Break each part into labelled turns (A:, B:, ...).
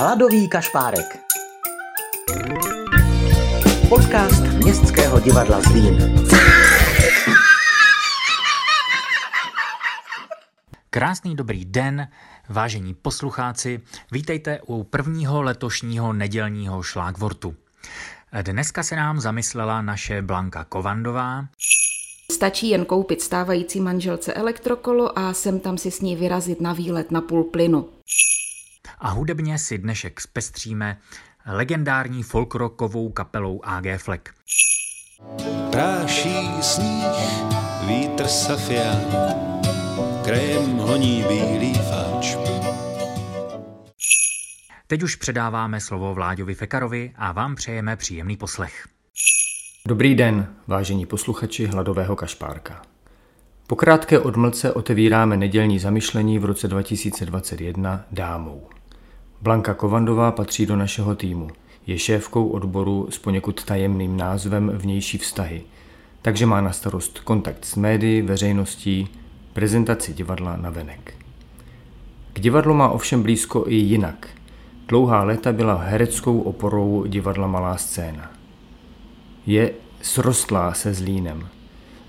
A: Hladový kašpárek. Podcast Městského divadla Zlín.
B: Krásný dobrý den, vážení poslucháci. Vítejte u prvního letošního nedělního šlágvortu. Dneska se nám zamyslela naše Blanka Kovandová.
C: Stačí jen koupit stávající manželce elektrokolo a sem tam si s ní vyrazit na výlet na půl plynu.
B: A hudebně si dnešek zpestříme legendární folkrokovou kapelou AG Fleck.
D: Práší sníh, vítr safia, krajem honí bílý fáč.
B: Teď už předáváme slovo Vláďovi Fekarovi a vám přejeme příjemný poslech.
E: Dobrý den, vážení posluchači Hladového kašpárka. Po krátké odmlce otevíráme nedělní zamyšlení v roce 2021 dámou. Blanka Kovandová patří do našeho týmu. Je šéfkou odboru s poněkud tajemným názvem Vnější vztahy, takže má na starost kontakt s médií, veřejností, prezentaci divadla na venek. K divadlu má ovšem blízko i jinak. Dlouhá léta byla hereckou oporou divadla Malá scéna. Je srostlá se Zlínem.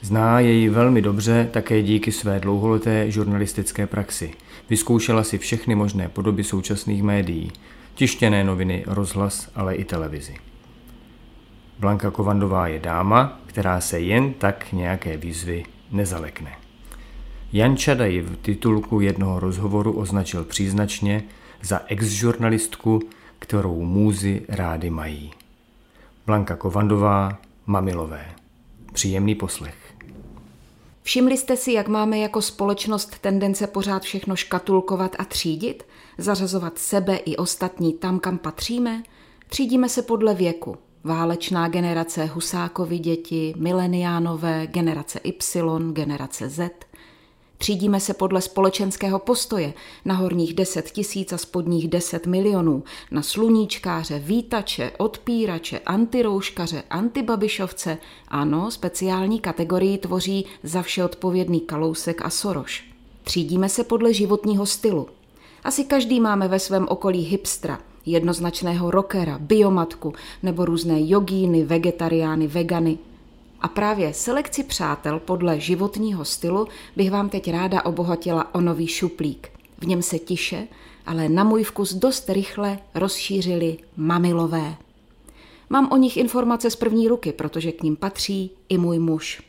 E: Zná jej velmi dobře také díky své dlouholeté žurnalistické praxi. Vyzkoušela si všechny možné podoby současných médií, tištěné noviny, rozhlas, ale i televizi. Blanka Kovandová je dáma, která se jen tak nějaké výzvy nezalekne. Jan Čada ji v titulku jednoho rozhovoru označil příznačně za ex-žurnalistku, kterou můzy rády mají. Blanka Kovandová, Mamilové. Příjemný poslech.
C: Všimli jste si, jak máme jako společnost tendence pořád všechno škatulkovat a třídit? Zařazovat sebe i ostatní tam, kam patříme? Třídíme se podle věku. Válečná generace Husákovi děti, mileniánové, generace Y, generace Z – Třídíme se podle společenského postoje na horních 10 tisíc a spodních 10 milionů, na sluníčkáře, vítače, odpírače, antirouškaře, antibabišovce. Ano, speciální kategorii tvoří za vše odpovědný Kalousek a Soroš. Třídíme se podle životního stylu. Asi každý máme ve svém okolí hipstra, jednoznačného rockera, biomatku nebo různé jogíny, vegetariány, vegany – a právě selekci přátel podle životního stylu bych vám teď ráda obohatila o nový šuplík. V něm se tiše, ale na můj vkus dost rychle rozšířili mamilové. Mám o nich informace z první ruky, protože k ním patří i můj muž.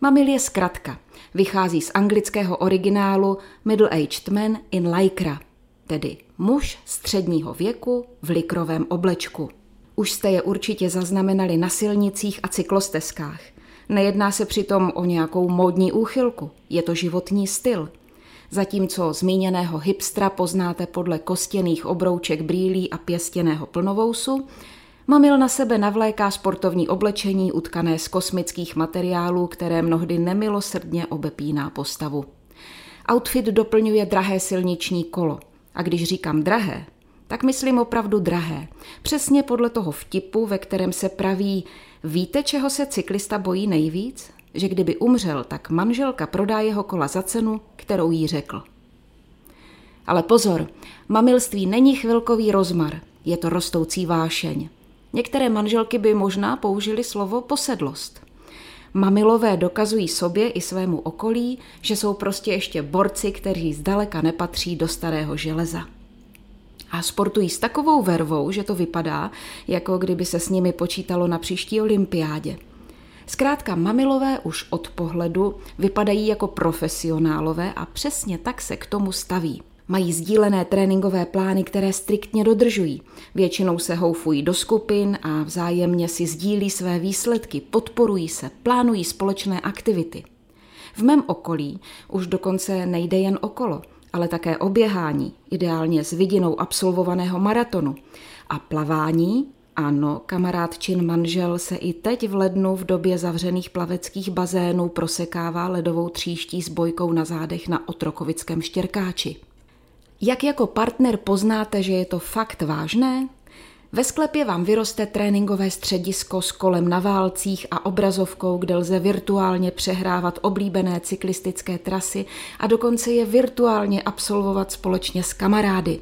C: Mamil je zkratka. Vychází z anglického originálu Middle-aged man in lycra, tedy muž středního věku v likrovém oblečku. Už jste je určitě zaznamenali na silnicích a cyklostezkách. Nejedná se přitom o nějakou módní úchylku, je to životní styl. Zatímco zmíněného hipstra poznáte podle kostěných obrouček brýlí a pěstěného plnovousu, Mamil na sebe navléká sportovní oblečení utkané z kosmických materiálů, které mnohdy nemilosrdně obepíná postavu. Outfit doplňuje drahé silniční kolo. A když říkám drahé, tak myslím opravdu drahé. Přesně podle toho vtipu, ve kterém se praví, víte, čeho se cyklista bojí nejvíc? Že kdyby umřel, tak manželka prodá jeho kola za cenu, kterou jí řekl. Ale pozor, mamilství není chvilkový rozmar, je to rostoucí vášeň. Některé manželky by možná použili slovo posedlost. Mamilové dokazují sobě i svému okolí, že jsou prostě ještě borci, kteří zdaleka nepatří do starého železa a sportují s takovou vervou, že to vypadá, jako kdyby se s nimi počítalo na příští olympiádě. Zkrátka, mamilové už od pohledu vypadají jako profesionálové a přesně tak se k tomu staví. Mají sdílené tréninkové plány, které striktně dodržují. Většinou se houfují do skupin a vzájemně si sdílí své výsledky, podporují se, plánují společné aktivity. V mém okolí už dokonce nejde jen okolo – ale také oběhání, ideálně s vidinou absolvovaného maratonu. A plavání, ano, kamarád čin manžel se i teď v lednu v době zavřených plaveckých bazénů prosekává ledovou tříští s bojkou na zádech na Otrokovickém štěrkáči. Jak jako partner poznáte, že je to fakt vážné? Ve sklepě vám vyroste tréninkové středisko s kolem na válcích a obrazovkou, kde lze virtuálně přehrávat oblíbené cyklistické trasy a dokonce je virtuálně absolvovat společně s kamarády.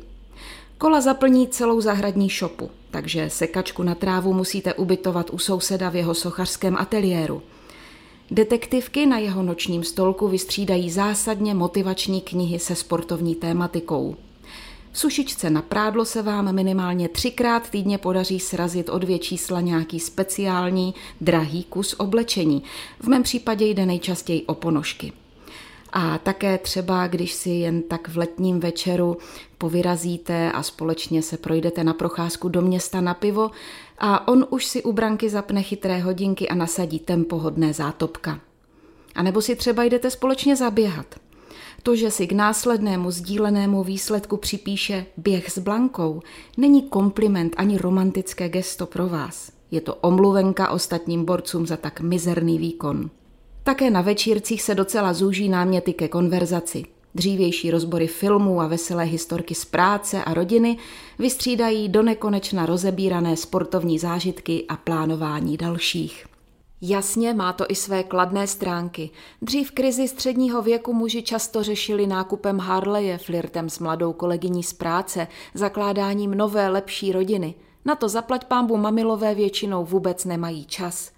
C: Kola zaplní celou zahradní šopu, takže sekačku na trávu musíte ubytovat u souseda v jeho sochařském ateliéru. Detektivky na jeho nočním stolku vystřídají zásadně motivační knihy se sportovní tématikou. Sušičce na prádlo se vám minimálně třikrát týdně podaří srazit o dvě čísla nějaký speciální, drahý kus oblečení. V mém případě jde nejčastěji o ponožky. A také třeba, když si jen tak v letním večeru povyrazíte a společně se projdete na procházku do města na pivo a on už si u branky zapne chytré hodinky a nasadí tempohodné zátopka. A nebo si třeba jdete společně zaběhat. To, že si k následnému sdílenému výsledku připíše běh s Blankou, není kompliment ani romantické gesto pro vás. Je to omluvenka ostatním borcům za tak mizerný výkon. Také na večírcích se docela zúží náměty ke konverzaci. Dřívější rozbory filmů a veselé historky z práce a rodiny vystřídají do nekonečna rozebírané sportovní zážitky a plánování dalších. Jasně, má to i své kladné stránky. Dřív krizi středního věku muži často řešili nákupem Harleje, flirtem s mladou kolegyní z práce, zakládáním nové, lepší rodiny. Na to zaplať pámbu mamilové většinou vůbec nemají čas.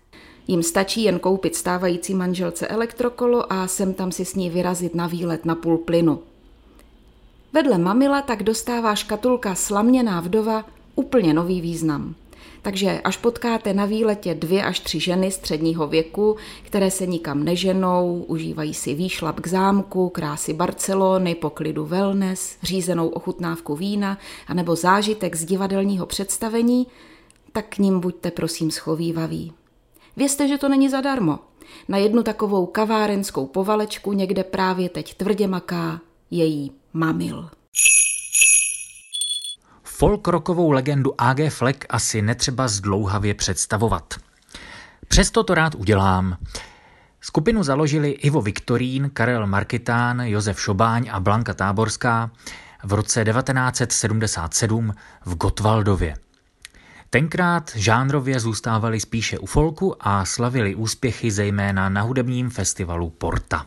C: Jim stačí jen koupit stávající manželce elektrokolo a sem tam si s ní vyrazit na výlet na půl plynu. Vedle mamila tak dostává škatulka slaměná vdova úplně nový význam. Takže až potkáte na výletě dvě až tři ženy středního věku, které se nikam neženou, užívají si výšlap k zámku, krásy Barcelony, poklidu wellness, řízenou ochutnávku vína anebo zážitek z divadelního představení, tak k ním buďte prosím schovývaví. Vězte, že to není zadarmo. Na jednu takovou kavárenskou povalečku někde právě teď tvrdě maká její mamil.
B: Folkrokovou legendu AG Fleck asi netřeba zdlouhavě představovat. Přesto to rád udělám. Skupinu založili Ivo Viktorín, Karel Markitán, Josef Šobáň a Blanka Táborská v roce 1977 v Gotwaldově. Tenkrát žánrově zůstávali spíše u folku a slavili úspěchy zejména na hudebním festivalu Porta.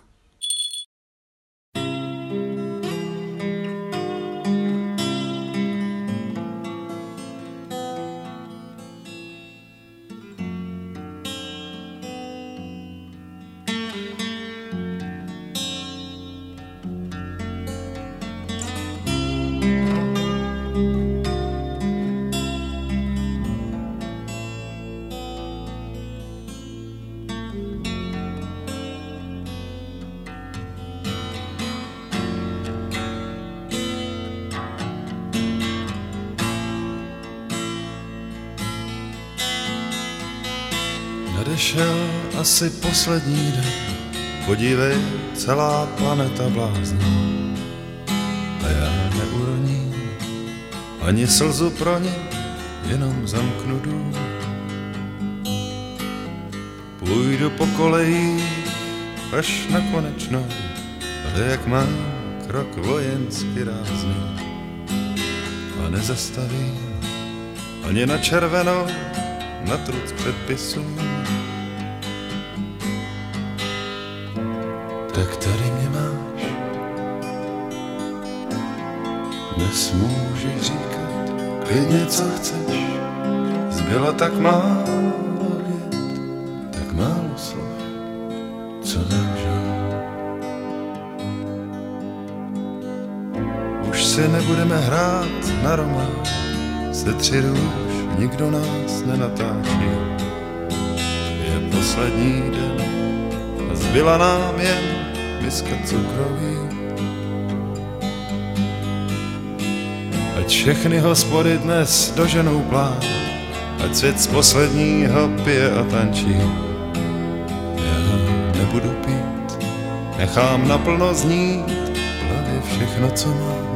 D: Nadešel asi poslední den, podívej, celá planeta blázní. A já neuroním ani slzu pro ní, jenom zamknu dům. Půjdu po koleji až na konečnou, ale jak mám krok vojensky rázný. A nezastavím ani na červenou, na truc předpisů. Tak tady mě máš. Dnes můžeš říkat klidně, co chceš. Zbylo tak málo vět, tak málo slov, co nemůžu. Už si nebudeme hrát na román, se tři růž nikdo nás nenatáčí. Je poslední den zbyla nám jen miska cukroví. Ať všechny hospody dnes doženou plán, ať svět z posledního pije a tančí. Já nebudu pít, nechám naplno znít hlavě všechno, co mám.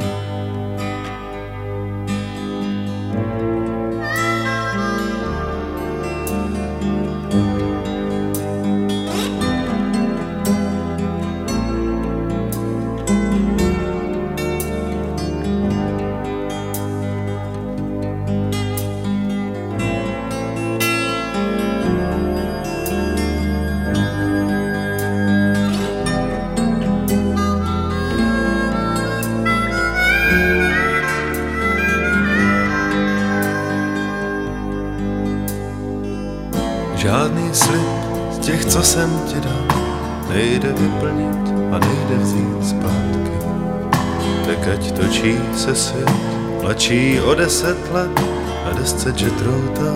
D: Jsem ti dal, nejde vyplnit a nejde vzít zpátky. Tak ať točí se svět, mladší o deset let na desce Jetrouta.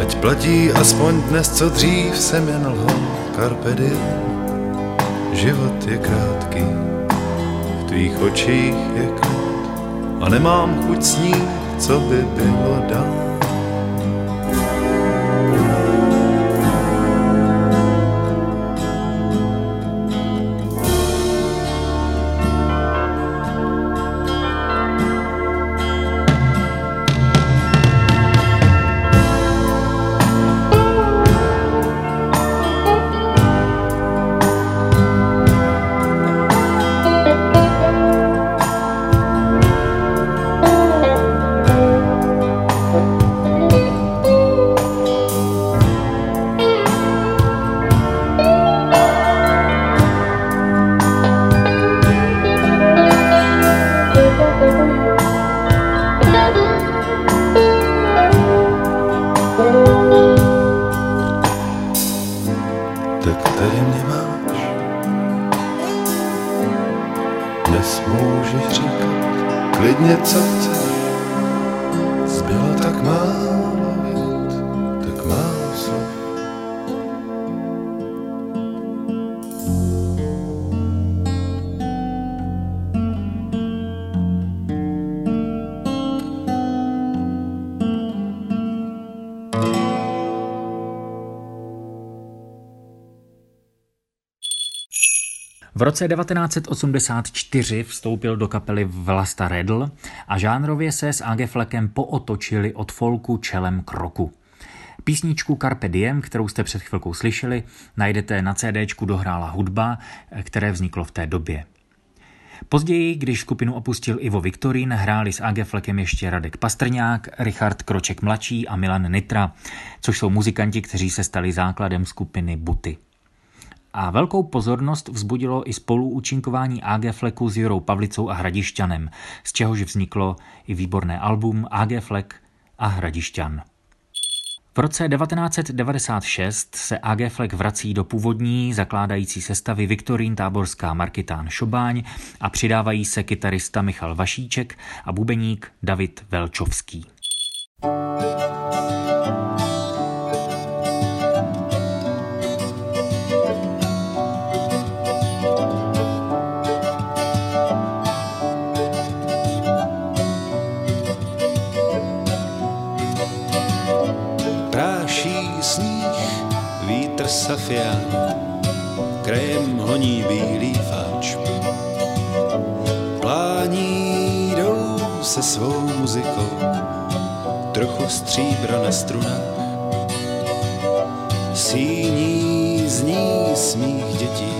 D: Ať platí aspoň dnes, co dřív jsem jen lhal, carpe diem. Život je krátký, v tvých očích je klid a nemám chuť snít, co by bylo dál.
B: V roce 1984 vstoupil do kapely Vlasta Redl a žánrově se s AG Fleckem pootočili od folku čelem k roku. Písničku Carpe Diem, kterou jste před chvilkou slyšeli, najdete na CDčku Dohrála hudba, které vzniklo v té době. Později, když skupinu opustil Ivo Viktorín, hráli s AG Fleckem ještě Radek Pastrňák, Richard Kroček mladší a Milan Nitra, což jsou muzikanti, kteří se stali základem skupiny Buty. A velkou pozornost vzbudilo i spoluúčinkování AG Fleku s Jurou Pavlicou a Hradišťanem, z čehož vzniklo i výborné album AG Flek a Hradišťan. V roce 1996 se AG Flek vrací do původní zakládající sestavy Viktorín Táborská Markitán Šobáň a přidávají se kytarista Michal Vašíček a bubeník David Velčovský.
F: safián, honí bílý fáč. Plání jdou se svou muzikou, trochu stříbra na strunách. Síní zní smích dětí,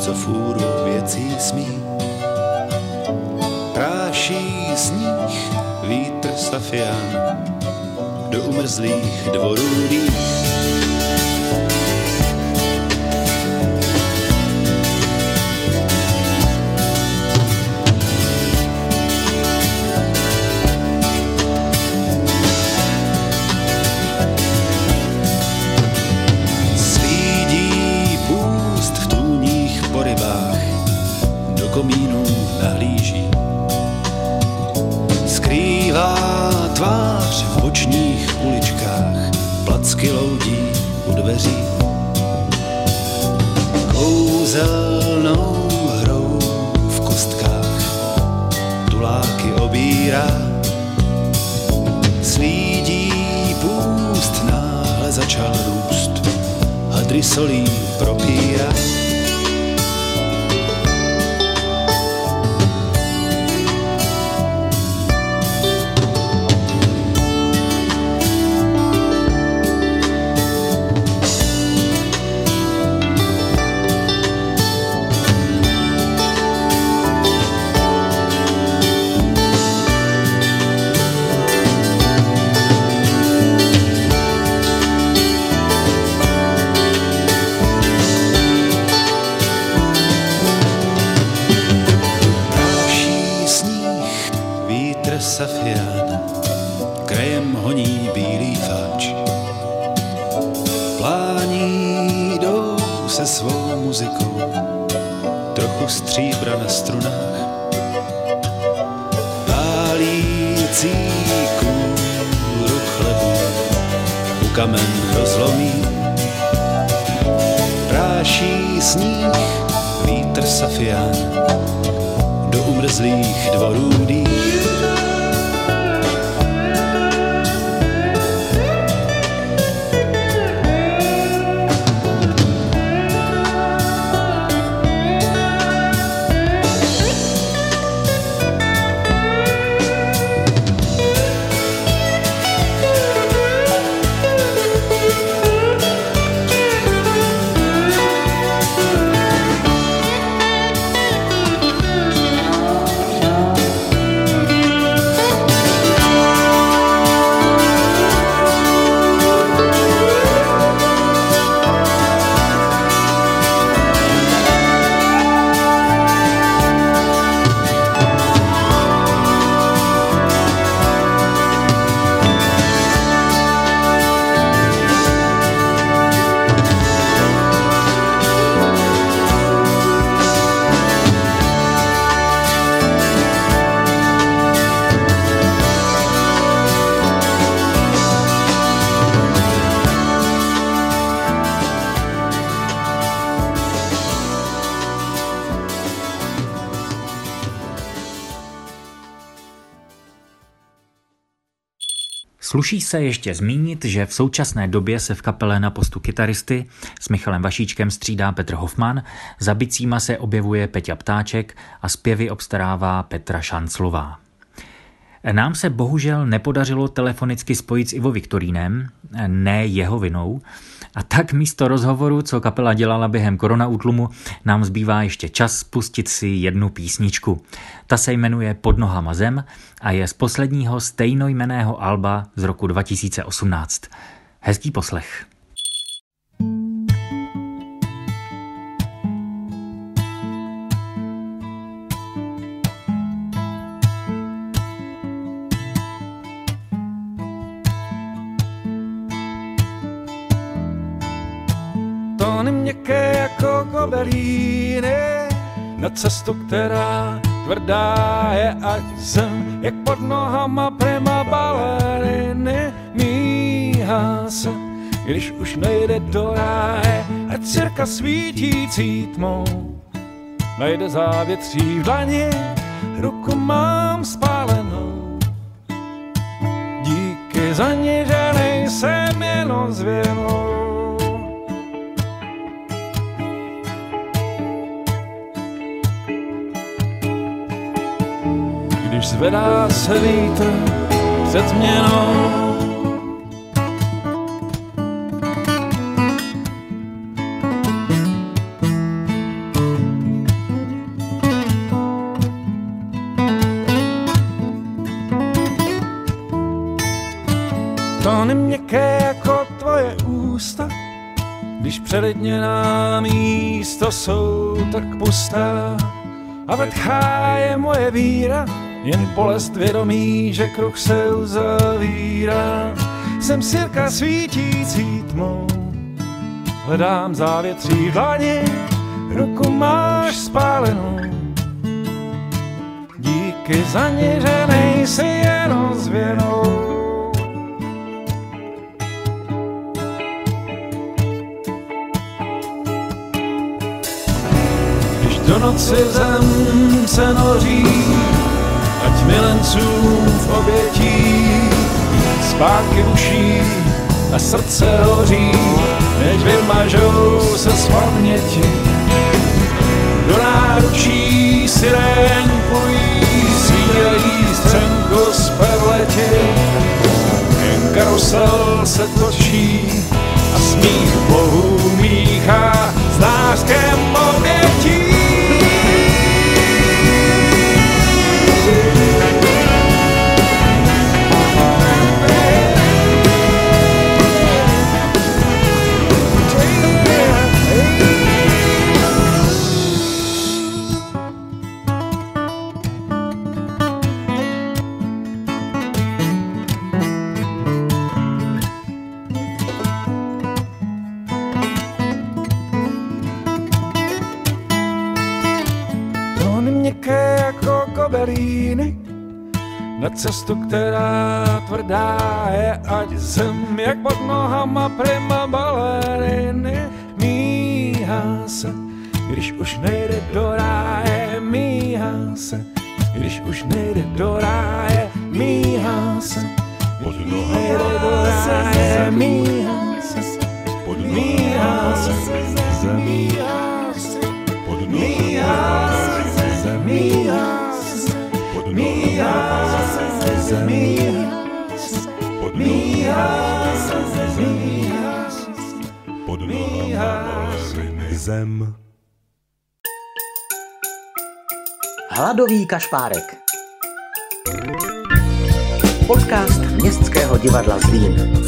F: co fůru věcí smí. Práší sníh, vítr safián, do umrzlých dvorů dých. gasoline. Stříbra na strunách. Pálící kůru chlebu u kamen rozlomí. Práší sníh, vítr safián, do umrzlých dvorů dých.
B: Sluší se ještě zmínit, že v současné době se v kapele na postu kytaristy s Michalem Vašíčkem střídá Petr Hofman, za bicíma se objevuje Peťa Ptáček a zpěvy obstarává Petra Šanclová. Nám se bohužel nepodařilo telefonicky spojit s Ivo Viktorínem, ne jeho vinou, a tak místo rozhovoru, co kapela dělala během korona útlumu, nám zbývá ještě čas pustit si jednu písničku. Ta se jmenuje Pod nohama zem a je z posledního stejnojmeného alba z roku 2018. Hezký poslech.
G: Cestu, která tvrdá je ať zem, jak pod nohama prima baleriny míhá se, když už nejde do ráje, ať cirka svítící tmou najde závětří v dlaně, ruku mám spálenou. Díky za ní, že nejsem jenom zvěnou. Zvedá se vítr před změnou. Tóny měkké jako tvoje ústa, když přededněná místo jsou tak pustá a vrchá je moje víra, jen bolest vědomí, že kruh se uzavírá. Jsem sirka svítící tmou, hledám závětří v dlani, ruku máš spálenou. Díky za ní, že nejsi jenom. Když do noci zem se noří, milencům v obětí zpátky uší a srdce hoří, než vymažou se z paměti. Do náručí sirén pojí, svírají střenku z pevleti. Jen karusel se točí a smích bohů míchá s nářkem obětí. Cestu, která tvrdá je, ať zem jak pod nohama prima baleriny. Míhá se, když už nejde do ráje, míhá se, když už nejde do ráje, míhá se, pod nohama do ráje, míhá se, pod se, míhá se, pod se, míhá se, pod pod
D: Zem.
A: Hladový kašpárek. Podcast Městského divadla Zlín.